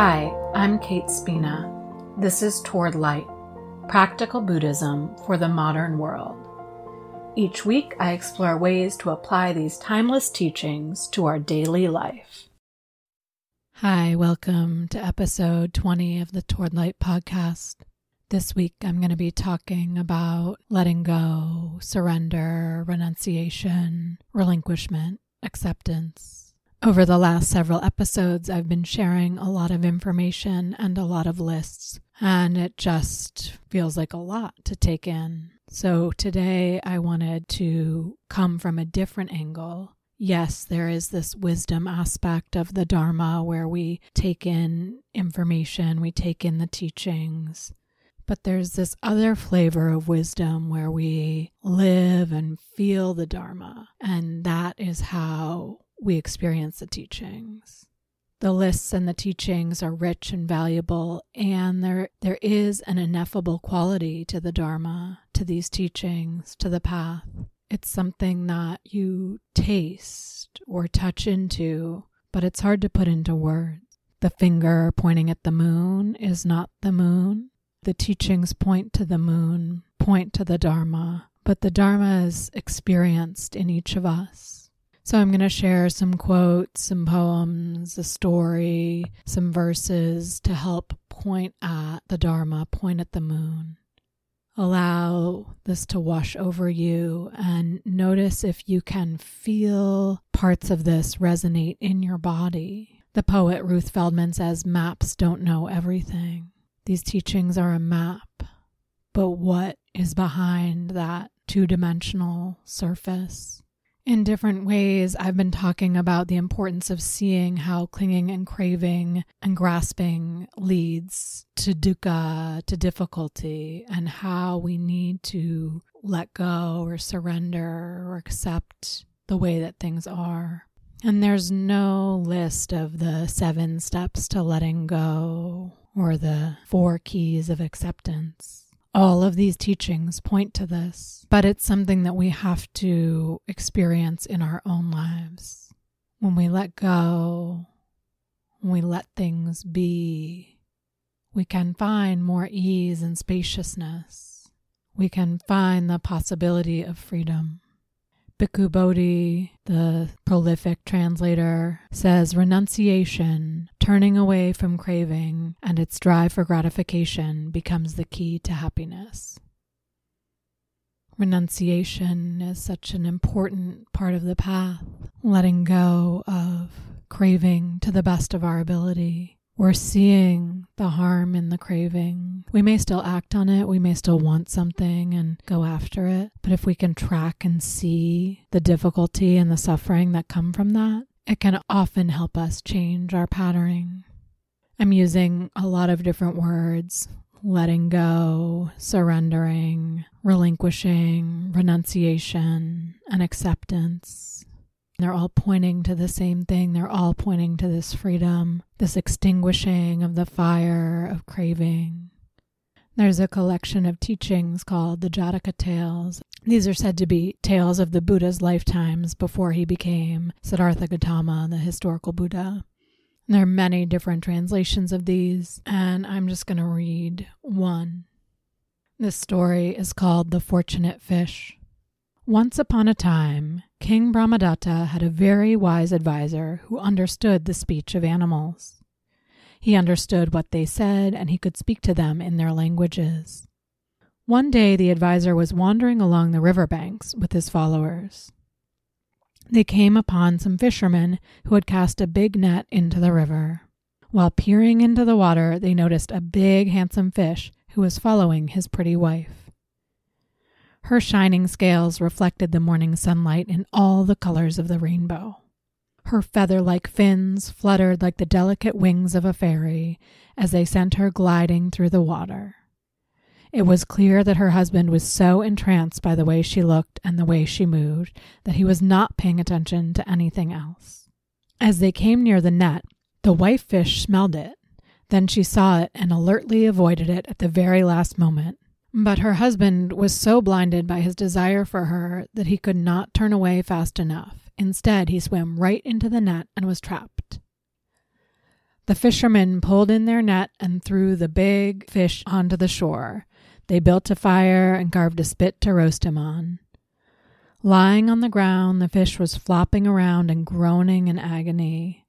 Hi, I'm Kate Spina. This is Toward Light Practical Buddhism for the Modern World. Each week, I explore ways to apply these timeless teachings to our daily life. Hi, welcome to episode 20 of the Toward Light podcast. This week, I'm going to be talking about letting go, surrender, renunciation, relinquishment, acceptance. Over the last several episodes, I've been sharing a lot of information and a lot of lists, and it just feels like a lot to take in. So today, I wanted to come from a different angle. Yes, there is this wisdom aspect of the Dharma where we take in information, we take in the teachings, but there's this other flavor of wisdom where we live and feel the Dharma. And that is how we experience the teachings. The lists and the teachings are rich and valuable, and there, there is an ineffable quality to the Dharma, to these teachings, to the path. It's something that you taste or touch into, but it's hard to put into words. The finger pointing at the moon is not the moon. The teachings point to the moon, point to the Dharma, but the Dharma is experienced in each of us. So I'm going to share some quotes, some poems, a story, some verses to help point at the Dharma, point at the moon. Allow this to wash over you and notice if you can feel parts of this resonate in your body. The poet Ruth Feldman says, Maps don't know everything. These teachings are a map, but what is behind that two dimensional surface? In different ways, I've been talking about the importance of seeing how clinging and craving and grasping leads to dukkha, to difficulty, and how we need to let go or surrender or accept the way that things are. And there's no list of the seven steps to letting go or the four keys of acceptance. All of these teachings point to this, but it's something that we have to experience in our own lives. When we let go, when we let things be, we can find more ease and spaciousness. We can find the possibility of freedom. Bhikkhu Bodhi, the prolific translator, says renunciation, turning away from craving, and its drive for gratification becomes the key to happiness. Renunciation is such an important part of the path, letting go of craving to the best of our ability we're seeing the harm in the craving. We may still act on it, we may still want something and go after it, but if we can track and see the difficulty and the suffering that come from that, it can often help us change our patterning. I'm using a lot of different words letting go, surrendering, relinquishing, renunciation, and acceptance. They're all pointing to the same thing. They're all pointing to this freedom, this extinguishing of the fire of craving. There's a collection of teachings called the Jataka Tales. These are said to be tales of the Buddha's lifetimes before he became Siddhartha Gautama, the historical Buddha. There are many different translations of these, and I'm just going to read one. This story is called The Fortunate Fish. Once upon a time, King Brahmadatta had a very wise adviser who understood the speech of animals. He understood what they said, and he could speak to them in their languages. One day, the adviser was wandering along the river banks with his followers. They came upon some fishermen who had cast a big net into the river. While peering into the water, they noticed a big, handsome fish who was following his pretty wife. Her shining scales reflected the morning sunlight in all the colors of the rainbow. Her feather like fins fluttered like the delicate wings of a fairy as they sent her gliding through the water. It was clear that her husband was so entranced by the way she looked and the way she moved that he was not paying attention to anything else. As they came near the net, the white fish smelled it. Then she saw it and alertly avoided it at the very last moment, but her husband was so blinded by his desire for her that he could not turn away fast enough. Instead, he swam right into the net and was trapped. The fishermen pulled in their net and threw the big fish onto the shore. They built a fire and carved a spit to roast him on. Lying on the ground, the fish was flopping around and groaning in agony.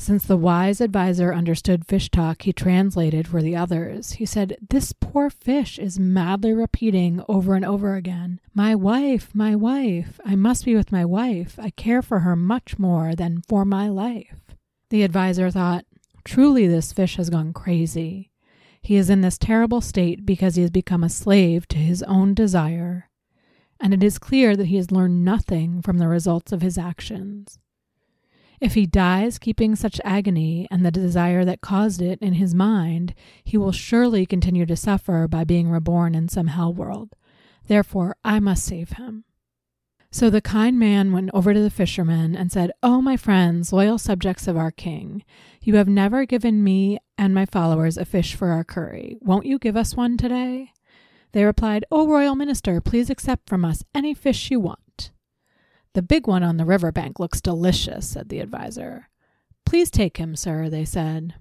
Since the wise adviser understood fish talk, he translated for the others. He said, This poor fish is madly repeating over and over again, My wife, my wife, I must be with my wife. I care for her much more than for my life. The adviser thought, Truly, this fish has gone crazy. He is in this terrible state because he has become a slave to his own desire, and it is clear that he has learned nothing from the results of his actions. If he dies keeping such agony and the desire that caused it in his mind, he will surely continue to suffer by being reborn in some hell world. Therefore, I must save him. So the kind man went over to the fishermen and said, Oh, my friends, loyal subjects of our king, you have never given me and my followers a fish for our curry. Won't you give us one today? They replied, O royal minister, please accept from us any fish you want. The big one on the river bank looks delicious, said the adviser. Please take him, sir, they said.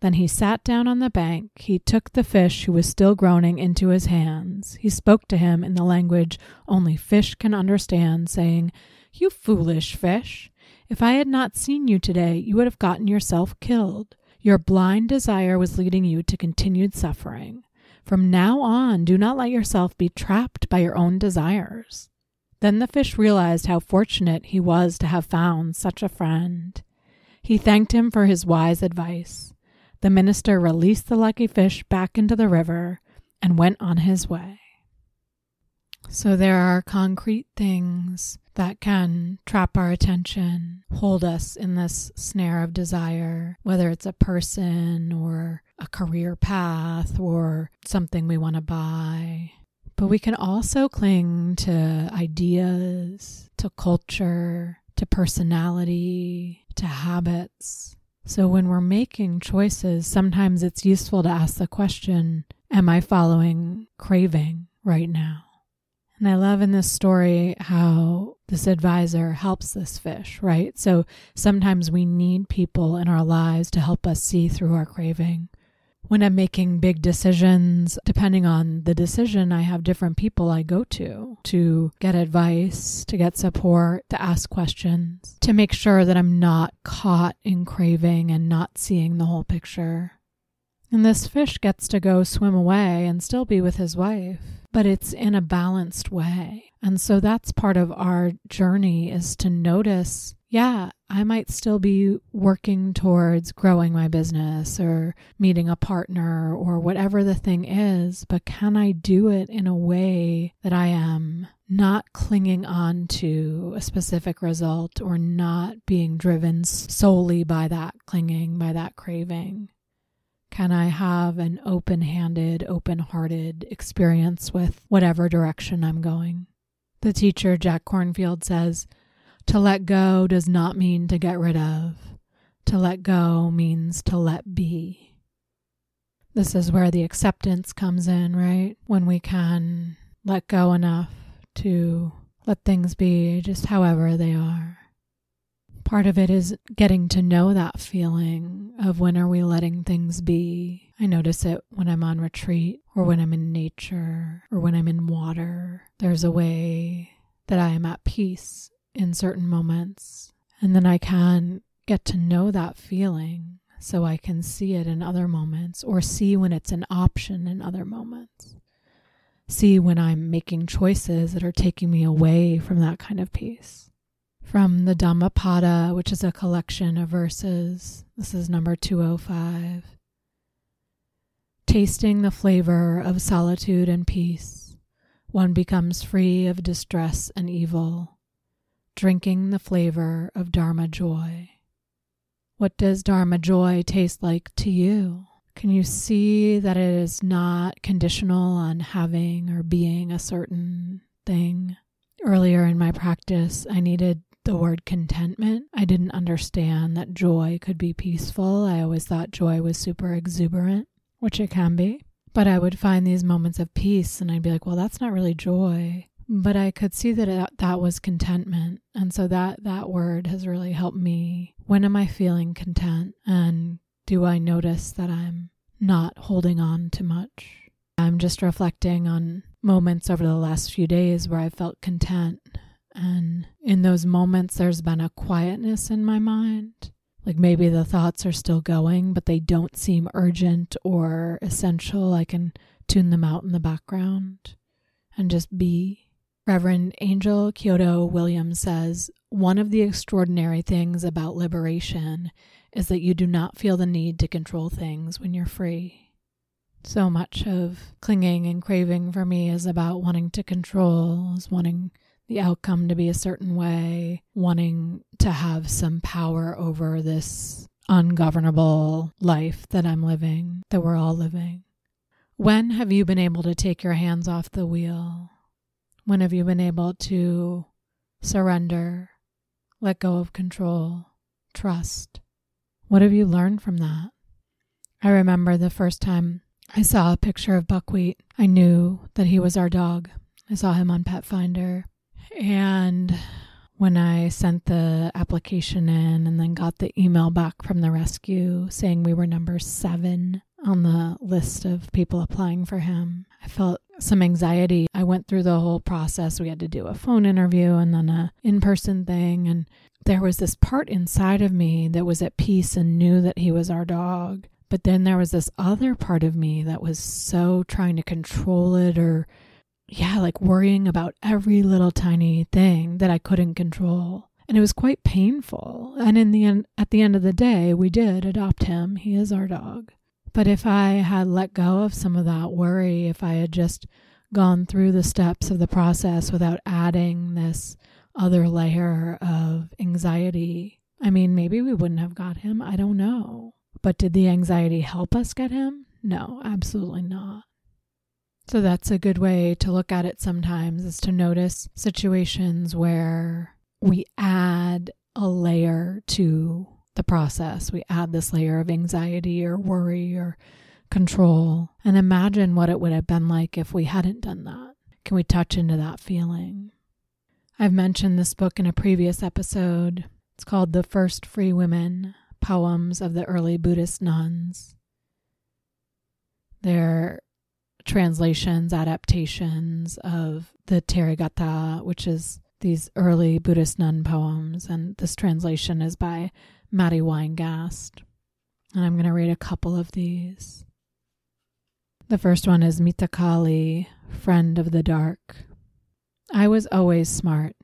Then he sat down on the bank. He took the fish, who was still groaning, into his hands. He spoke to him in the language only fish can understand, saying, You foolish fish! If I had not seen you today, you would have gotten yourself killed. Your blind desire was leading you to continued suffering. From now on, do not let yourself be trapped by your own desires. Then the fish realized how fortunate he was to have found such a friend. He thanked him for his wise advice. The minister released the lucky fish back into the river and went on his way. So there are concrete things that can trap our attention, hold us in this snare of desire, whether it's a person or a career path or something we want to buy. But we can also cling to ideas, to culture, to personality, to habits. So when we're making choices, sometimes it's useful to ask the question Am I following craving right now? And I love in this story how this advisor helps this fish, right? So sometimes we need people in our lives to help us see through our craving when I'm making big decisions, depending on the decision, I have different people I go to to get advice, to get support, to ask questions, to make sure that I'm not caught in craving and not seeing the whole picture. And this fish gets to go swim away and still be with his wife, but it's in a balanced way. And so that's part of our journey is to notice yeah, I might still be working towards growing my business or meeting a partner or whatever the thing is, but can I do it in a way that I am not clinging on to a specific result or not being driven solely by that clinging, by that craving? Can I have an open handed, open hearted experience with whatever direction I'm going? The teacher, Jack Kornfield, says, to let go does not mean to get rid of. To let go means to let be. This is where the acceptance comes in, right? When we can let go enough to let things be just however they are. Part of it is getting to know that feeling of when are we letting things be. I notice it when I'm on retreat or when I'm in nature or when I'm in water. There's a way that I am at peace in certain moments. And then I can get to know that feeling so I can see it in other moments or see when it's an option in other moments. See when I'm making choices that are taking me away from that kind of peace. From the Dhammapada, which is a collection of verses, this is number 205. Tasting the flavor of solitude and peace, one becomes free of distress and evil drinking the flavor of Dharma joy. What does Dharma joy taste like to you? Can you see that it is not conditional on having or being a certain thing? Earlier in my practice, I needed the word contentment. I didn't understand that joy could be peaceful. I always thought joy was super exuberant, which it can be. But I would find these moments of peace and I'd be like, well, that's not really joy but I could see that it, that was contentment. And so that that word has really helped me. When am I feeling content? And Do I notice that I'm not holding on to much? I'm just reflecting on moments over the last few days where I felt content. And in those moments, there's been a quietness in my mind. Like maybe the thoughts are still going, but they don't seem urgent or essential. I can tune them out in the background and just be. Reverend Angel Kyodo Williams says one of the extraordinary things about liberation is that you do not feel the need to control things when you're free. So much of clinging and craving for me is about wanting to control, is wanting the outcome to be a certain way, wanting to have some power over this ungovernable life that I'm living, that we're all living. When have you been able to take your hands off the wheel? When have you been able to surrender, let go of control, trust? What have you learned from that? I remember the first time I saw a picture of Buckwheat. I knew that he was our dog. I saw him on Pet Finder. And when I sent the application in and then got the email back from the rescue saying we were number seven on the list of people applying for him, I felt some anxiety. I went through the whole process. We had to do a phone interview and then a in-person thing and there was this part inside of me that was at peace and knew that he was our dog. But then there was this other part of me that was so trying to control it or, yeah, like worrying about every little tiny thing that I couldn't control. And it was quite painful. And in the end, at the end of the day, we did adopt him. He is our dog. But if I had let go of some of that worry, if I had just gone through the steps of the process without adding this other layer of anxiety, I mean, maybe we wouldn't have got him. I don't know. But did the anxiety help us get him? No, absolutely not. So that's a good way to look at it sometimes is to notice situations where we add a layer to the process. We add this layer of anxiety or worry or control and imagine what it would have been like if we hadn't done that. Can we touch into that feeling? I've mentioned this book in a previous episode. It's called The First Free Women poems of the early Buddhist nuns. They're translations, adaptations of the Therigatha, which is these early Buddhist nun poems, and this translation is by Matty Weingast. And I'm going to read a couple of these. The first one is Mittakali, Friend of the Dark. I was always smart.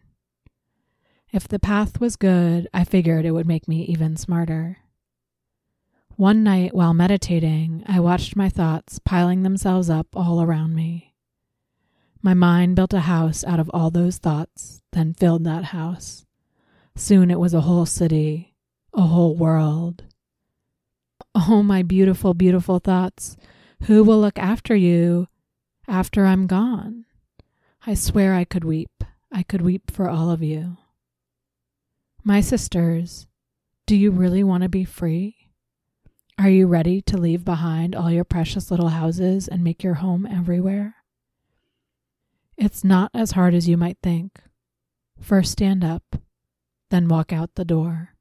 If the path was good, I figured it would make me even smarter. One night while meditating, I watched my thoughts piling themselves up all around me. My mind built a house out of all those thoughts, then filled that house. Soon it was a whole city, a whole world. Oh, my beautiful, beautiful thoughts, who will look after you after I'm gone? I swear I could weep. I could weep for all of you. My sisters, do you really want to be free? Are you ready to leave behind all your precious little houses and make your home everywhere? It's not as hard as you might think. First stand up, then walk out the door.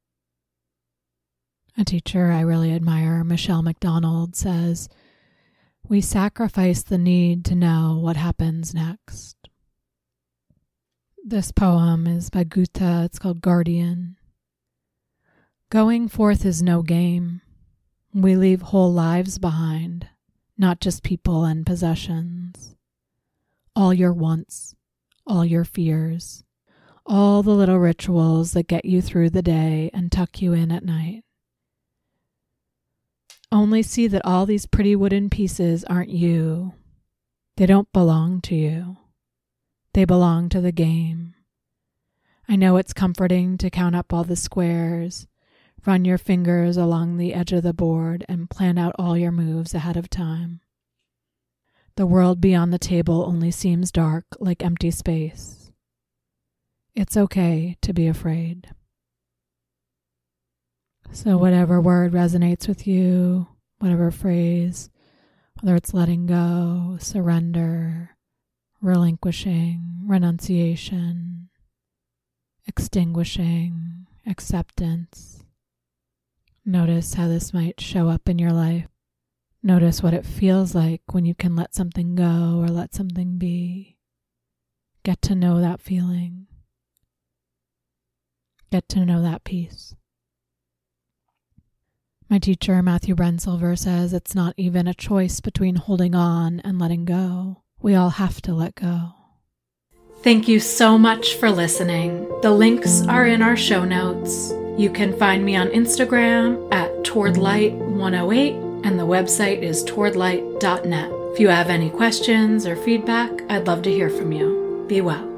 A teacher I really admire, Michele McDonald, says, We sacrifice the need to know what happens next. This poem is by Gutta. It's called Guardian. Going forth is no game. We leave whole lives behind, not just people and possessions. All your wants, all your fears, all the little rituals that get you through the day and tuck you in at night. Only see that all these pretty wooden pieces aren't you. They don't belong to you. They belong to the game. I know it's comforting to count up all the squares, run your fingers along the edge of the board, and plan out all your moves ahead of time. The world beyond the table only seems dark, like empty space. It's okay to be afraid. So, whatever word resonates with you, whatever phrase, whether it's letting go, surrender, relinquishing, renunciation, extinguishing, acceptance. Notice how this might show up in your life. Notice what it feels like when you can let something go or let something be. Get to know that feeling. Get to know that peace. My teacher, Matthew Brensilver, says it's not even a choice between holding on and letting go. We all have to let go. Thank you so much for listening. The links are in our show notes. You can find me on Instagram at towardlight108 and the website is towardlight.net. If you have any questions or feedback, I'd love to hear from you. Be well.